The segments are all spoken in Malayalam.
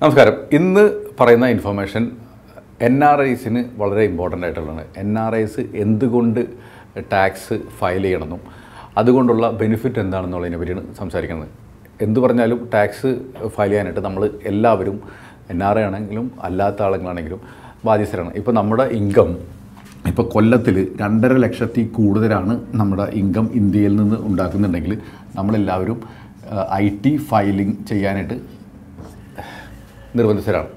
നമസ്കാരം. ഇന്ന് പറയുന്ന ഇൻഫർമേഷൻ എൻ ആർ ഐസിന് വളരെ ഇമ്പോർട്ടന്റ് ആയിട്ടുള്ളതാണ്. എൻ ആർ ഐസ് എന്തുകൊണ്ട് ടാക്സ് ഫയൽ ചെയ്യണമെന്നും അതുകൊണ്ടുള്ള ബെനിഫിറ്റ് എന്താണെന്നുള്ളതിനെ പറ്റിയാണ് സംസാരിക്കുന്നത്. എന്തു പറഞ്ഞാലും ടാക്സ് ഫയൽ ചെയ്യാനായിട്ട് നമ്മൾ എല്ലാവരും എൻ ആർ ഐ ആണെങ്കിലും അല്ലാത്ത ആളുകളാണെങ്കിലും ബാധ്യസ്ഥരാണ്. ഇപ്പോൾ നമ്മുടെ ഇൻകം ഇപ്പോൾ കൊല്ലത്തിൽ രണ്ടര ലക്ഷത്തി കൂടുതലാണ് നമ്മുടെ ഇൻകം ഇന്ത്യയിൽ നിന്ന് ഉണ്ടാക്കുന്നുണ്ടെങ്കിൽ നമ്മളെല്ലാവരും ഐ ടി ഫയലിംഗ് ചെയ്യാനായിട്ട് നിർബന്ധിതരാണ്.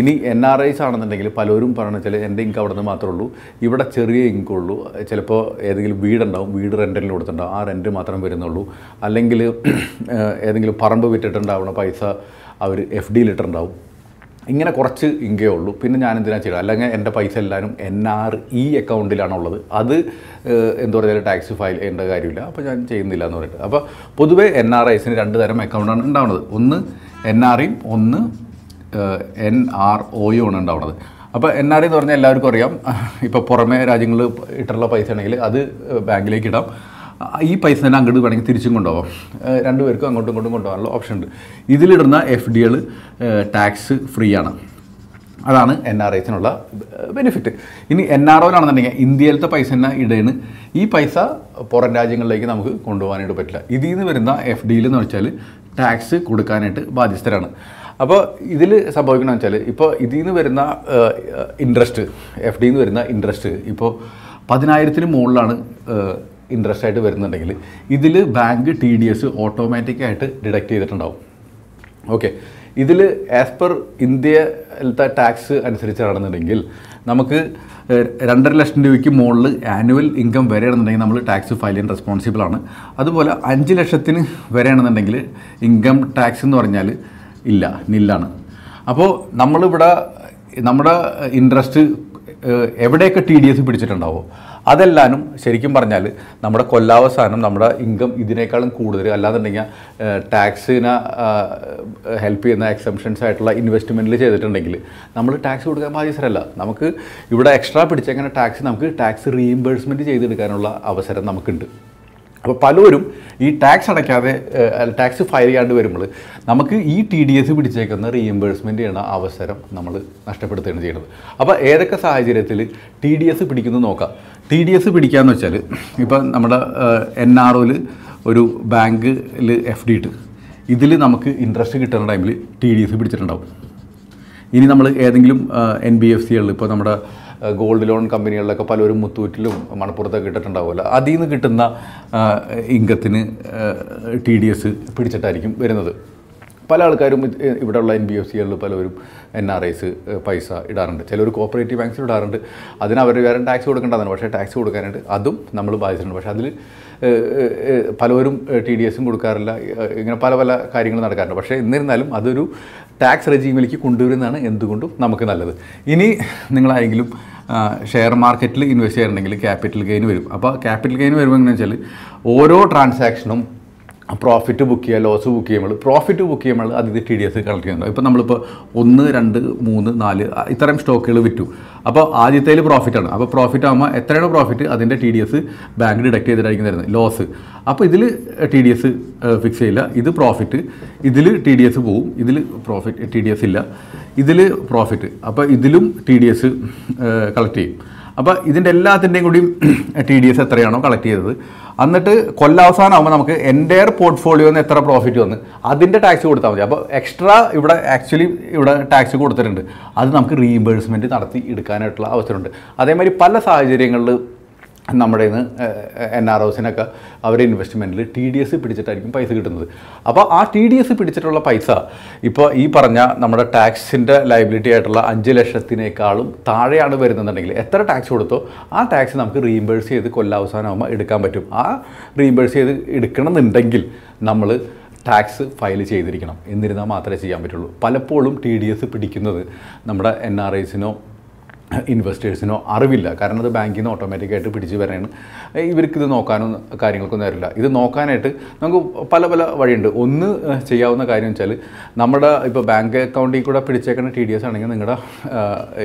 ഇനി എൻ ആർ ഐസ് ആണെന്നുണ്ടെങ്കിൽ പലരും പറഞ്ഞ വെച്ചാൽ എന്റെ ഇൻകം അവിടെ നിന്ന് മാത്രമേ ഉള്ളൂ. ഇവിടെ ചെറിയ ഇൻകം ഉള്ളൂ. ചിലപ്പോൾ ഏതെങ്കിലും വീടുണ്ടാവും. വീട് റെന്റിന് കൊടുത്തിട്ടുണ്ടാവും. ആ റെന്റ് മാത്രം വരുന്നുള്ളൂ. അല്ലെങ്കിൽ ഏതെങ്കിലും പറമ്പ് വിറ്റിട്ടുണ്ടാവുന്ന പൈസ അവർ എഫ് ഡിയിൽ ഇട്ടിട്ടുണ്ടാവും ഇങ്ങനെ കുറച്ച് ഇങ്കേ ഉള്ളൂ. പിന്നെ ഞാൻ എന്തിനാ ചെയ്യുക? അല്ലെങ്കിൽ എന്റെ പൈസ എല്ലാവരും എൻ ആർ ഇ അക്കൗണ്ടിലാണുള്ളത് അത് എന്താ പറയുക ടാക്സ് ഫയൽ ചെയ്യേണ്ട കാര്യമില്ല. അപ്പോൾ ഞാൻ ചെയ്യുന്നില്ല എന്ന് പറഞ്ഞിട്ട്. അപ്പോൾ പൊതുവേ എൻ ആർ ഐസിന് രണ്ട് തരം അക്കൗണ്ടാണ് ഉണ്ടാവുന്നത്. ഒന്ന് എൻ ആർ ഇയും ഒന്ന് എൻ ആർ ഒയും ആണ് ഉണ്ടാവുന്നത്. അപ്പോൾ എൻ ആർ എന്ന് പറഞ്ഞാൽ എല്ലാവർക്കും അറിയാം. ഇപ്പോൾ പുറമേ രാജ്യങ്ങളിൽ ഇട്ടുള്ള പൈസ ആണെങ്കിൽ അത് ബാങ്കിലേക്ക് ഇടാം. ഈ പൈസ തന്നെ അങ്ങോട്ട് വേണമെങ്കിൽ തിരിച്ചും കൊണ്ടുപോകാം. രണ്ടുപേർക്കും അങ്ങോട്ടും ഇങ്ങോട്ടും കൊണ്ടുപോകാനുള്ള ഓപ്ഷൻ ഉണ്ട്. ഇതിലിടുന്ന എഫ് ഡികൾ ടാക്സ് ഫ്രീ ആണ്. അതാണ് എൻ ആർ ഐസിനുള്ള ബെനിഫിറ്റ് ഇനി എൻ ആർ ഒയിലാണെന്നുണ്ടെങ്കിൽ ഇന്ത്യയിലത്തെ പൈസ തന്നെ ഇടേണ്. ഈ പൈസ പുറം രാജ്യങ്ങളിലേക്ക് നമുക്ക് കൊണ്ടുപോകാനായിട്ട് പറ്റില്ല. ഇതിൽ നിന്ന് വരുന്ന എഫ് ഡിയിൽ എന്ന് വെച്ചാൽ ടാക്സ് കൊടുക്കാനായിട്ട് ബാധ്യസ്ഥരാണ്. അപ്പോൾ ഇതിൽ സംഭവിക്കണമെന്ന് വെച്ചാൽ ഇപ്പോൾ ഇതിൽ നിന്ന് വരുന്ന ഇൻട്രസ്റ്റ് എഫ് ഡിയിൽ നിന്ന് വരുന്ന ഇൻട്രസ്റ്റ് ഇപ്പോൾ പതിനായിരത്തിന് മുകളിലാണ് ഇൻട്രസ്റ്റ് ആയിട്ട് വരുന്നുണ്ടെങ്കിൽ ഇതിൽ ബാങ്ക് ടി ഡി എസ് ഓട്ടോമാറ്റിക്കായിട്ട് ഡിഡക്റ്റ് ചെയ്തിട്ടുണ്ടാവും. ഓക്കെ ഇതിൽ ആസ് പെർ ഇന്ത്യയിലത്തെ ടാക്സ് അനുസരിച്ചാണെന്നുണ്ടെങ്കിൽ നമുക്ക് രണ്ടര ലക്ഷം രൂപയ്ക്ക് മുകളിൽ ആനുവൽ ഇൻകം വരെയാണെന്നുണ്ടെങ്കിൽ നമ്മൾ ടാക്സ് ഫയൽ ചെയ്യാൻ റെസ്പോൺസിബിൾ ആണ്. അതുപോലെ അഞ്ച് ലക്ഷത്തിന് വരെയാണെന്നുണ്ടെങ്കിൽ ഇൻകം ടാക്സ് എന്ന് പറഞ്ഞാൽ ഇല്ല നില്ലാണ്. അപ്പോൾ നമ്മളിവിടെ നമ്മുടെ ഇൻട്രസ്റ്റ് എവിടെയൊക്കെ ടി ഡി എസ് പിടിച്ചിട്ടുണ്ടാവോ അതെല്ലാനും ശരിക്കും പറഞ്ഞാൽ നമ്മുടെ കൊല്ലാവസാനം നമ്മുടെ ഇൻകം ഇതിനേക്കാളും കൂടുതൽ അല്ലാന്നുണ്ടെങ്കിൽ ടാക്സിനെ ഹെൽപ്പ് ചെയ്യുന്ന എക്സംഷൻസ് ആയിട്ടുള്ള ഇൻവെസ്റ്റ്മെന്റിൽ ചെയ്തിട്ടുണ്ടെങ്കിൽ നമ്മൾ ടാക്സ് കൊടുക്കാൻ ബാധ്യസ്ഥരല്ല. നമുക്ക് ഇവിടെ എക്സ്ട്രാ പിടിച്ചെങ്ങനെ ടാക്സ് നമുക്ക് ടാക്സ് റീഇംബേഴ്സ്മെന്റ് ചെയ്തെടുക്കാനുള്ള അവസരം നമുക്കുണ്ട്. അപ്പോൾ പലരും ഈ ടാക്സ് അടയ്ക്കാതെ ടാക്സ് ഫയൽ ചെയ്യാണ്ട് വരുമ്പോൾ നമുക്ക് ഈ ടി ഡി എസ് പിടിച്ചേക്കുന്ന റീഎംബേഴ്സ്മെന്റ് ചെയ്യുന്ന അവസരം നമ്മൾ നഷ്ടപ്പെടുത്തുകയാണ് ചെയ്യുന്നത്. അപ്പോൾ ഏതൊക്കെ സാഹചര്യത്തിൽ ടി ഡി എസ് പിടിക്കുന്നത് നോക്കാം. ടി ഡി എസ് പിടിക്കാന്ന് വെച്ചാൽ ഇപ്പം നമ്മുടെ എൻ ആർ ഒയിൽ ഒരു ബാങ്കിൽ എഫ് ഡി ഇട്ട് ഇതിൽ നമുക്ക് ഇൻട്രസ്റ്റ് കിട്ടുന്ന ടൈമിൽ ടി ഡി എസ് പിടിച്ചിട്ടുണ്ടാവും. ഇനി നമ്മൾ ഏതെങ്കിലും എൻ ബി എഫ് സികളിൽ ഇപ്പോൾ നമ്മുടെ ഗോൾഡ് ലോൺ കമ്പനികളിലൊക്കെ പലരും മുത്തൂറ്റിലും മണപ്പുറത്തൊക്കെ ഇട്ടിട്ടുണ്ടാവുമല്ലോ. അതിൽ നിന്ന് കിട്ടുന്ന ഇൻകത്തിന് ടി ഡി എസ് പിടിച്ചിട്ടായിരിക്കും വരുന്നത്. പല ആൾക്കാരും ഇവിടെയുള്ള എൻ ബി എഫ് സികളിൽ പലരും എൻ ആർ ഐസ് പൈസ ഇടാറുണ്ട്. ചിലർ കോപ്പറേറ്റീവ് ബാങ്ക്സിൽ ഇടാറുണ്ട്. അതിന് അവർ വേറെ ടാക്സ് കൊടുക്കേണ്ടതാണ്. പക്ഷേ ടാക്സ് കൊടുക്കാനായിട്ട് അതും നമ്മൾ ബാധിച്ചിട്ടുണ്ട്. പക്ഷേ അതിൽ പലവരും ടി ഡി എസും കൊടുക്കാറില്ല. ഇങ്ങനെ പല പല കാര്യങ്ങൾ നടക്കാറുണ്ട്. പക്ഷേ എന്നിരുന്നാലും അതൊരു ടാക്സ് റെജീമിലേക്ക് കൊണ്ടുവരുന്നതാണ് എന്തുകൊണ്ടും നമുക്ക് നല്ലത്. ഇനി നിങ്ങളാരെങ്കിലും ഷെയർ മാർക്കറ്റിൽ ഇൻവെസ്റ്റ് ചെയ്യാറുണ്ടെങ്കിൽ ക്യാപിറ്റൽ ഗെയിൻ വരും. അപ്പോൾ ക്യാപിറ്റൽ ഗെയിൻ വരുമ്പോൾ എങ്ങനെയാണെന്ന് വെച്ചാൽ ഓരോ ട്രാൻസാക്ഷനും പ്രോഫിറ്റ് ബുക്ക് ചെയ്യുക ലോസ് ബുക്ക് ചെയ്യുമ്പോൾ പ്രോഫിറ്റ് ബുക്ക് ചെയ്യുമ്പോൾ അതിൽ ടി ഡി എസ് കളക്ട് ചെയ്യുന്നുണ്ട് ഇപ്പോൾ നമ്മളിപ്പോൾ ഒന്ന് രണ്ട് മൂന്ന് നാല് ഇത്രയും സ്റ്റോക്കുകൾ വിറ്റു. അപ്പോൾ ആദ്യത്തേൽ പ്രോഫിറ്റാണ് അപ്പോൾ പ്രോഫിറ്റ് ആകുമ്പോൾ എത്രയാണ് പ്രോഫിറ്റ് അതിന്റെ T D S bank deduct ചെയ്തിട്ടായിരിക്കും തരുന്നത്. ലോസ് അപ്പോൾ ഇതിൽ ടി ഡി എസ് ഫിക്സ് ചെയ്യില്ല. ഇത് പ്രോഫിറ്റ് ഇതിൽ ടി ഡി എസ് പോവും. ഇതിൽ പ്രോഫിറ്റ് ടി ഡി എസ് ഇല്ല. ഇതിൽ പ്രോഫിറ്റ് അപ്പോൾ ഇതിലും ടി ഡി എസ് കളക്ട് ചെയ്യും. അപ്പോൾ ഇതിന്റെ എല്ലാത്തിന്റെയും കൂടി ടി ഡി എസ് എത്രയാണോ കളക്ട് ചെയ്തത്. എന്നിട്ട് കൊല്ലാവസാനമാകുമ്പോൾ നമുക്ക് എന്റയർ പോർട്ട്ഫോളിയോന്ന് എത്ര പ്രോഫിറ്റ് വന്ന് അതിന്റെ ടാക്സ് കൊടുത്താൽ മതി. അപ്പോൾ എക്സ്ട്രാ ഇവിടെ ആക്ച്വലി ഇവിടെ ടാക്സ് കൊടുത്തിട്ടുണ്ട്. അത് നമുക്ക് റീഇംബേഴ്സ്മെന്റ് നടത്തി എടുക്കാനായിട്ടുള്ള അവസരമുണ്ട്. അതേമാതിരി പല സാഹചര്യങ്ങളിൽ നമ്മുടെ നിന്ന് എൻ ആർ ഒസിനൊക്കെ അവരുടെ ഇൻവെസ്റ്റ്മെന്റിൽ ടി ഡി എസ് പിടിച്ചിട്ടായിരിക്കും പൈസ കിട്ടുന്നത്. അപ്പോൾ ആ ടി ഡി എസ് പിടിച്ചിട്ടുള്ള പൈസ ഇപ്പോൾ ഈ പറഞ്ഞ നമ്മുടെ ടാക്സിന്റെ ലയബിലിറ്റി ആയിട്ടുള്ള അഞ്ച് ലക്ഷത്തിനേക്കാളും താഴെയാണ് വരുന്നതെന്നുണ്ടെങ്കിൽ എത്ര ടാക്സ് കൊടുത്തോ ആ ടാക്സ് നമുക്ക് റീഇംബേഴ്സ് ചെയ്ത് കൊല്ലാവസാനമാകുമ്പോൾ എടുക്കാൻ പറ്റും. ആ റീഇംബേഴ്സ് ചെയ്ത് എടുക്കണമെന്നുണ്ടെങ്കിൽ നമ്മൾ ടാക്സ് ഫയൽ ചെയ്തിരിക്കണം. എന്നിരുന്നാൽ മാത്രമേ ചെയ്യാൻ പറ്റുള്ളൂ. പലപ്പോഴും ടി ഡി എസ് പിടിക്കുന്നത് നമ്മുടെ എൻ ആർ ഐസിനോ ഇൻവെസ്റ്റേഴ്സിനോ അറിവില്ല. കാരണം അത് ബാങ്കിൽ നിന്ന് ഓട്ടോമാറ്റിക്കായിട്ട് പിടിച്ച് വരാനാണ് ഇവർക്ക് ഇത് നോക്കാനും കാര്യങ്ങൾക്കൊന്നും അറിയില്ല ഇത് നോക്കാനായിട്ട് നമുക്ക് പല പല വഴിയുണ്ട്. ഒന്ന് ചെയ്യാവുന്ന കാര്യം വെച്ചാൽ നമ്മുടെ ഇപ്പോൾ ബാങ്ക് അക്കൗണ്ടിൽ കൂടെ പിടിച്ചേക്കുന്ന ടി ഡി എസ് ആണെങ്കിൽ നിങ്ങളുടെ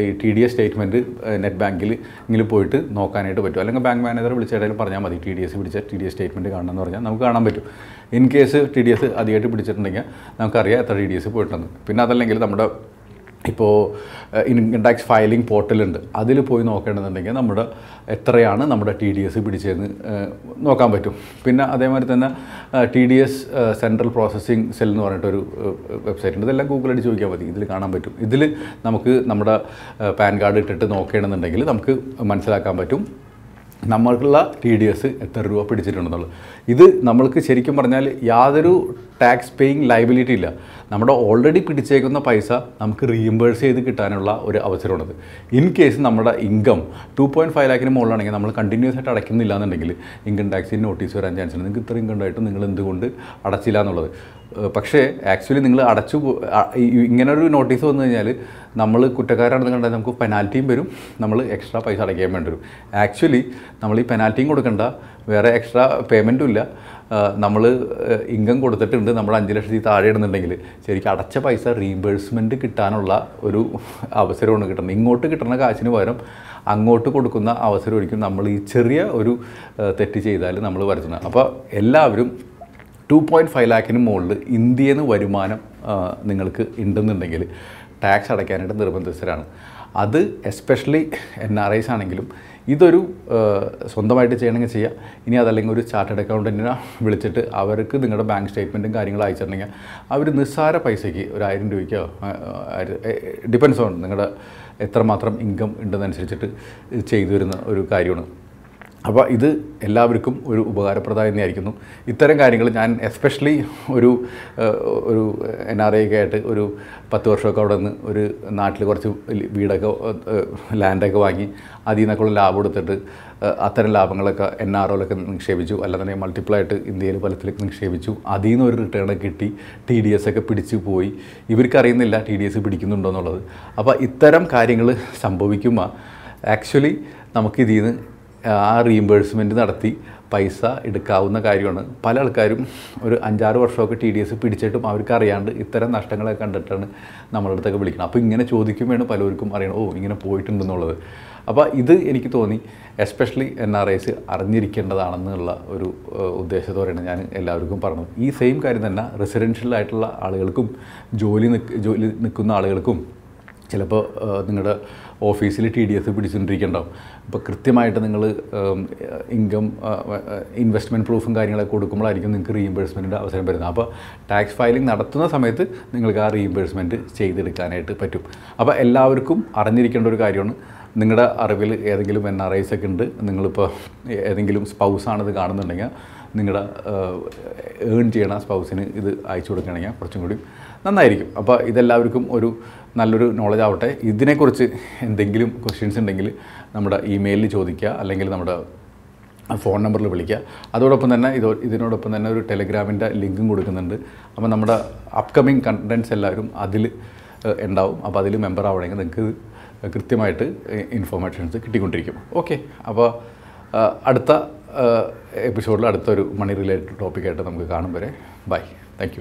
ഈ T D S statement net ബാങ്കിൽ ഇങ്ങനെ പോയിട്ട് നോക്കാനായിട്ട് പറ്റും. അല്ലെങ്കിൽ ബാങ്ക് മാനേജർ വിളിച്ചിടയിൽ പറഞ്ഞാൽ മതി. ടി ഡി എസ് പിടിച്ച ടി ഡി എസ് സ്റ്റേറ്റ്മെന്റ് കാണണമെന്ന് പറഞ്ഞാൽ നമുക്ക് കാണാൻ പറ്റും. In case T D S അധികമായിട്ട് പിടിച്ചിട്ടുണ്ടെങ്കിൽ നമുക്കറിയാം എത്ര ടി ഡി എസ് പോയിട്ടുണ്ടെന്ന്. പിന്നെ അതല്ലെങ്കിൽ നമ്മുടെ ഇപ്പോൾ ഇൻകം ടാക്സ് ഫയലിംഗ് പോർട്ടലുണ്ട്. അതിൽ പോയി നോക്കേണ്ടതുണ്ടെങ്കിൽ നമ്മുടെ എത്രയാണ് നമ്മുടെ ടി ഡി എസ് പിടിച്ചതെന്ന് നോക്കാൻ പറ്റും. പിന്നെ അതേമാതിരി തന്നെ T D S central processing cell എന്ന് പറഞ്ഞിട്ടൊരു വെബ്സൈറ്റ് ഉണ്ട്. ഇതെല്ലാം ഗൂഗിൾ അടിച്ച് ചോദിക്കാൻ മതി. ഇതിൽ കാണാൻ പറ്റും. ഇതിൽ നമുക്ക് നമ്മുടെ പാൻ കാർഡ് ഇട്ടിട്ട് നോക്കുകയാണെന്നുണ്ടെങ്കിൽ നമുക്ക് മനസ്സിലാക്കാൻ പറ്റും. നമ്മൾക്കുള്ള ടി ഡി എസ് എത്ര രൂപ പിടിച്ചിട്ടുണ്ടെന്നുള്ളത്. ഇത് നമ്മൾക്ക് ശരിക്കും പറഞ്ഞാൽ യാതൊരു ടാക്സ് പേയിങ് ലൈബിലിറ്റി ഇല്ല. നമ്മുടെ ഓൾറെഡി പിടിച്ചേക്കുന്ന പൈസ നമുക്ക് റീഇംബേഴ്സ് ചെയ്ത് കിട്ടാനുള്ള ഒരു അവസരമാണത് ഇൻ കേസ് നമ്മുടെ ഇൻകം ടു പോയിന്റ് ഫൈവ് ലാഖിന് മുകളിലാണെങ്കിൽ നമ്മൾ കണ്ടിന്യൂസ് ആയിട്ട് അടയ്ക്കുന്നില്ല എന്നുണ്ടെങ്കിൽ ഇൻകം ടാക്സിന് നോട്ടീസ് വരാൻ ചാൻസ് ഉണ്ട്. നിങ്ങൾക്ക് ഇത്ര ഇൻകം ഉണ്ടായിട്ട് നിങ്ങൾ എന്തുകൊണ്ട് അടച്ചില്ല എന്നുള്ളത്. പക്ഷേ ആക്ച്വലി നിങ്ങൾ അടച്ചു ഇങ്ങനെ ഒരു നോട്ടീസ് വന്നു കഴിഞ്ഞാൽ നമ്മൾ കുറ്റക്കാരാണെന്ന് കണ്ടാൽ നമുക്ക് പെനാൽറ്റിയും വരും. നമ്മൾ എക്സ്ട്രാ പൈസ അടയ്ക്കാൻ വേണ്ടി വരും. ആക്ച്വലി നമ്മൾ ഈ പെനാൽറ്റിയും കൊടുക്കണ്ട. വേറെ എക്സ്ട്രാ പേയ്മെന്റും ഇല്ല. നമ്മൾ ഇൻകം കൊടുത്തിട്ടുണ്ട്. നമ്മൾ അഞ്ച് ലക്ഷത്തിൽ താഴെ ഇടുന്നുണ്ടെങ്കിൽ ശരിക്കും അടച്ച പൈസ റീഇംബേഴ്സ്മെന്റ് കിട്ടാനുള്ള ഒരു അവസരമാണ് കിട്ടുന്നത് ഇങ്ങോട്ട് കിട്ടുന്ന കാശിന് പകരം അങ്ങോട്ട് കൊടുക്കുന്ന അവസരമായിരിക്കും നമ്മൾ ഈ ചെറിയ ഒരു തെറ്റ് ചെയ്താൽ നമ്മൾ വരുത്തുന്നത്. അപ്പോൾ എല്ലാവരും ടു പോയിന്റ് ഫൈവ് ലാക്കിന് മുകളിൽ ഇന്ത്യയിൽ നിന്ന് വരുമാനം നിങ്ങൾക്ക് ഉണ്ടെന്നുണ്ടെങ്കിൽ ടാക്സ് അടയ്ക്കാനായിട്ട് നിർബന്ധിതരാണ്. അത് എസ്പെഷ്യലി എൻ ആർ ഐസ് ആണെങ്കിലും ഇതൊരു സ്വന്തമായിട്ട് ചെയ്യണമെങ്കിൽ ചെയ്യാം. ഇനി അതല്ലെങ്കിൽ ഒരു ചാർട്ടേഡ് അക്കൗണ്ടന്റിനെ വിളിച്ചിട്ട് അവർക്ക് നിങ്ങളുടെ ബാങ്ക് സ്റ്റേറ്റ്മെന്റും കാര്യങ്ങളും അയച്ചിട്ടുണ്ടെങ്കിൽ അവർ നിസ്സാര പൈസയ്ക്ക് ഒരു ആയിരം രൂപയ്ക്കോ ഡിപ്പെൻസ് ഓൺ നിങ്ങളുടെ എത്രമാത്രം ഇൻകം ഉണ്ടെന്നനുസരിച്ചിട്ട് ചെയ്തു വരുന്ന ഒരു കാര്യമാണ്. അപ്പോൾ ഇത് എല്ലാവർക്കും ഒരു ഉപകാരപ്രദമായി തന്നെയായിരിക്കുന്നു. ഇത്തരം കാര്യങ്ങൾ ഞാൻ എസ്പെഷ്യലി ഒരു ഒരു എൻ ആർ ഐ ഒക്കെ ആയിട്ട് ഒരു പത്ത് വർഷമൊക്കെ അവിടെ നിന്ന് ഒരു നാട്ടിൽ കുറച്ച് വീടൊക്കെ ലാൻഡൊക്കെ വാങ്ങി അതിൽ നിന്നൊക്കെയുള്ള ലാഭം എടുത്തിട്ട് അത്തരം ലാഭങ്ങളൊക്കെ എൻ ആർ ഒയിലൊക്കെ നിക്ഷേപിച്ചു. അല്ലാതെ മൾട്ടിപ്പിൾ ആയിട്ട് ഇന്ത്യയിൽ പലത്തിലേക്ക് നിക്ഷേപിച്ചു. അതിൽ നിന്ന് ഒരു റിട്ടേൺ കിട്ടി. ടി ഡി എസ് ഒക്കെ പിടിച്ചു പോയി. ഇവർക്കറിയുന്നില്ല ടി ഡി എസ് പിടിക്കുന്നുണ്ടോ എന്നുള്ളത്. അപ്പോൾ ഇത്തരം കാര്യങ്ങൾ സംഭവിക്കുമ്പോൾ ആക്ച്വലി നമുക്കിതിൽ നിന്ന് ആ റീഇംബേഴ്സ്മെന്റ് നടത്തി പൈസ എടുക്കാവുന്ന കാര്യമാണ്. പല ആൾക്കാരും ഒരു അഞ്ചാറ് വർഷമൊക്കെ ടി ഡി എസ് പിടിച്ചിട്ടും അവർക്ക് അറിയാണ്ട് ഇത്തരം നഷ്ടങ്ങളൊക്കെ കണ്ടിട്ടാണ് നമ്മളുടെ അടുത്തൊക്കെ വിളിക്കുന്നത് അപ്പോൾ ഇങ്ങനെ ചോദിക്കുമ്പോഴാണ് പലർക്കും അറിയണം. ഓ ഇങ്ങനെ പോയിട്ടുണ്ടെന്നുള്ളത്. അപ്പോൾ ഇത് എനിക്ക് തോന്നി എസ്പെഷ്യലി എൻ ആർ ഐസ് അറിഞ്ഞിരിക്കേണ്ടതാണെന്നുള്ള ഒരു ഉദ്ദേശത്തോടെയാണ് ഞാൻ എല്ലാവർക്കും പറഞ്ഞത്. ഈ സെയിം കാര്യം തന്നെ റെസിഡൻഷ്യൽ ആയിട്ടുള്ള ആളുകൾക്കും ജോലി നിൽക്ക് ജോലി നിൽക്കുന്ന ആളുകൾക്കും ചിലപ്പോൾ നിങ്ങളുടെ ഓഫീസിൽ ടി ഡി എസ് പിടിച്ചുകൊണ്ടിരിക്കുന്നുണ്ടാവും അപ്പോൾ കൃത്യമായിട്ട് നിങ്ങൾ ഇൻകം ഇൻവെസ്റ്റ്മെന്റ് പ്രൂഫും കാര്യങ്ങളൊക്കെ കൊടുക്കുമ്പോഴായിരിക്കും നിങ്ങൾക്ക് റീഇംബേഴ്സ്മെന്റിന്റെ അവസരം വരുന്നത്. അപ്പോൾ ടാക്സ് ഫയലിംഗ് നടത്തുന്ന സമയത്ത് നിങ്ങൾക്ക് ആ റീഇംബേഴ്സ്മെന്റ് ചെയ്തെടുക്കാനായിട്ട് പറ്റും. അപ്പോൾ എല്ലാവർക്കും അറിഞ്ഞിരിക്കേണ്ട ഒരു കാര്യമാണ്. നിങ്ങളുടെ അറിവിൽ ഏതെങ്കിലും എൻ ആർ ഐസ് ഒക്കെ ഉണ്ട്. നിങ്ങളിപ്പോൾ ഏതെങ്കിലും സ്പൗസാണിത് കാണുന്നുണ്ടെങ്കിൽ നിങ്ങളുടെ ഏൺ ചെയ്യണ സ്പൗസിന് ഇത് അയച്ചു കൊടുക്കുകയാണെങ്കിൽ കുറച്ചും കൂടി നന്നായിരിക്കും. അപ്പോൾ ഇതെല്ലാവർക്കും ഒരു നല്ലൊരു നോളജ് ആവട്ടെ. ഇതിനെക്കുറിച്ച് എന്തെങ്കിലും ക്വസ്റ്റ്യൻസ് ഉണ്ടെങ്കിൽ നമ്മുടെ ഇമെയിലിൽ ചോദിക്കുക അല്ലെങ്കിൽ നമ്മുടെ ഫോൺ നമ്പറിൽ വിളിക്കുക. അതോടൊപ്പം തന്നെ ഇതോ ഇതിനോടൊപ്പം തന്നെ ഒരു ടെലിഗ്രാമിന്റെ ലിങ്കും കൊടുക്കുന്നുണ്ട്. അപ്പോൾ നമ്മുടെ അപ്കമിങ് കണ്ടന്റ്സ് എല്ലാവരും അതിൽ ഉണ്ടാവും. അപ്പോൾ അതിൽ മെമ്പർ ആവണമെങ്കിൽ നിങ്ങൾക്ക് കൃത്യമായിട്ട് ഇൻഫോർമേഷൻസ് കിട്ടിക്കൊണ്ടിരിക്കും. ഓക്കെ അപ്പോൾ അടുത്ത എപ്പിസോഡിൽ അടുത്തൊരു മണി റിലേറ്റഡ് ടോപ്പിക്കായിട്ട് നമുക്ക് കാണും വരെ. Bye thank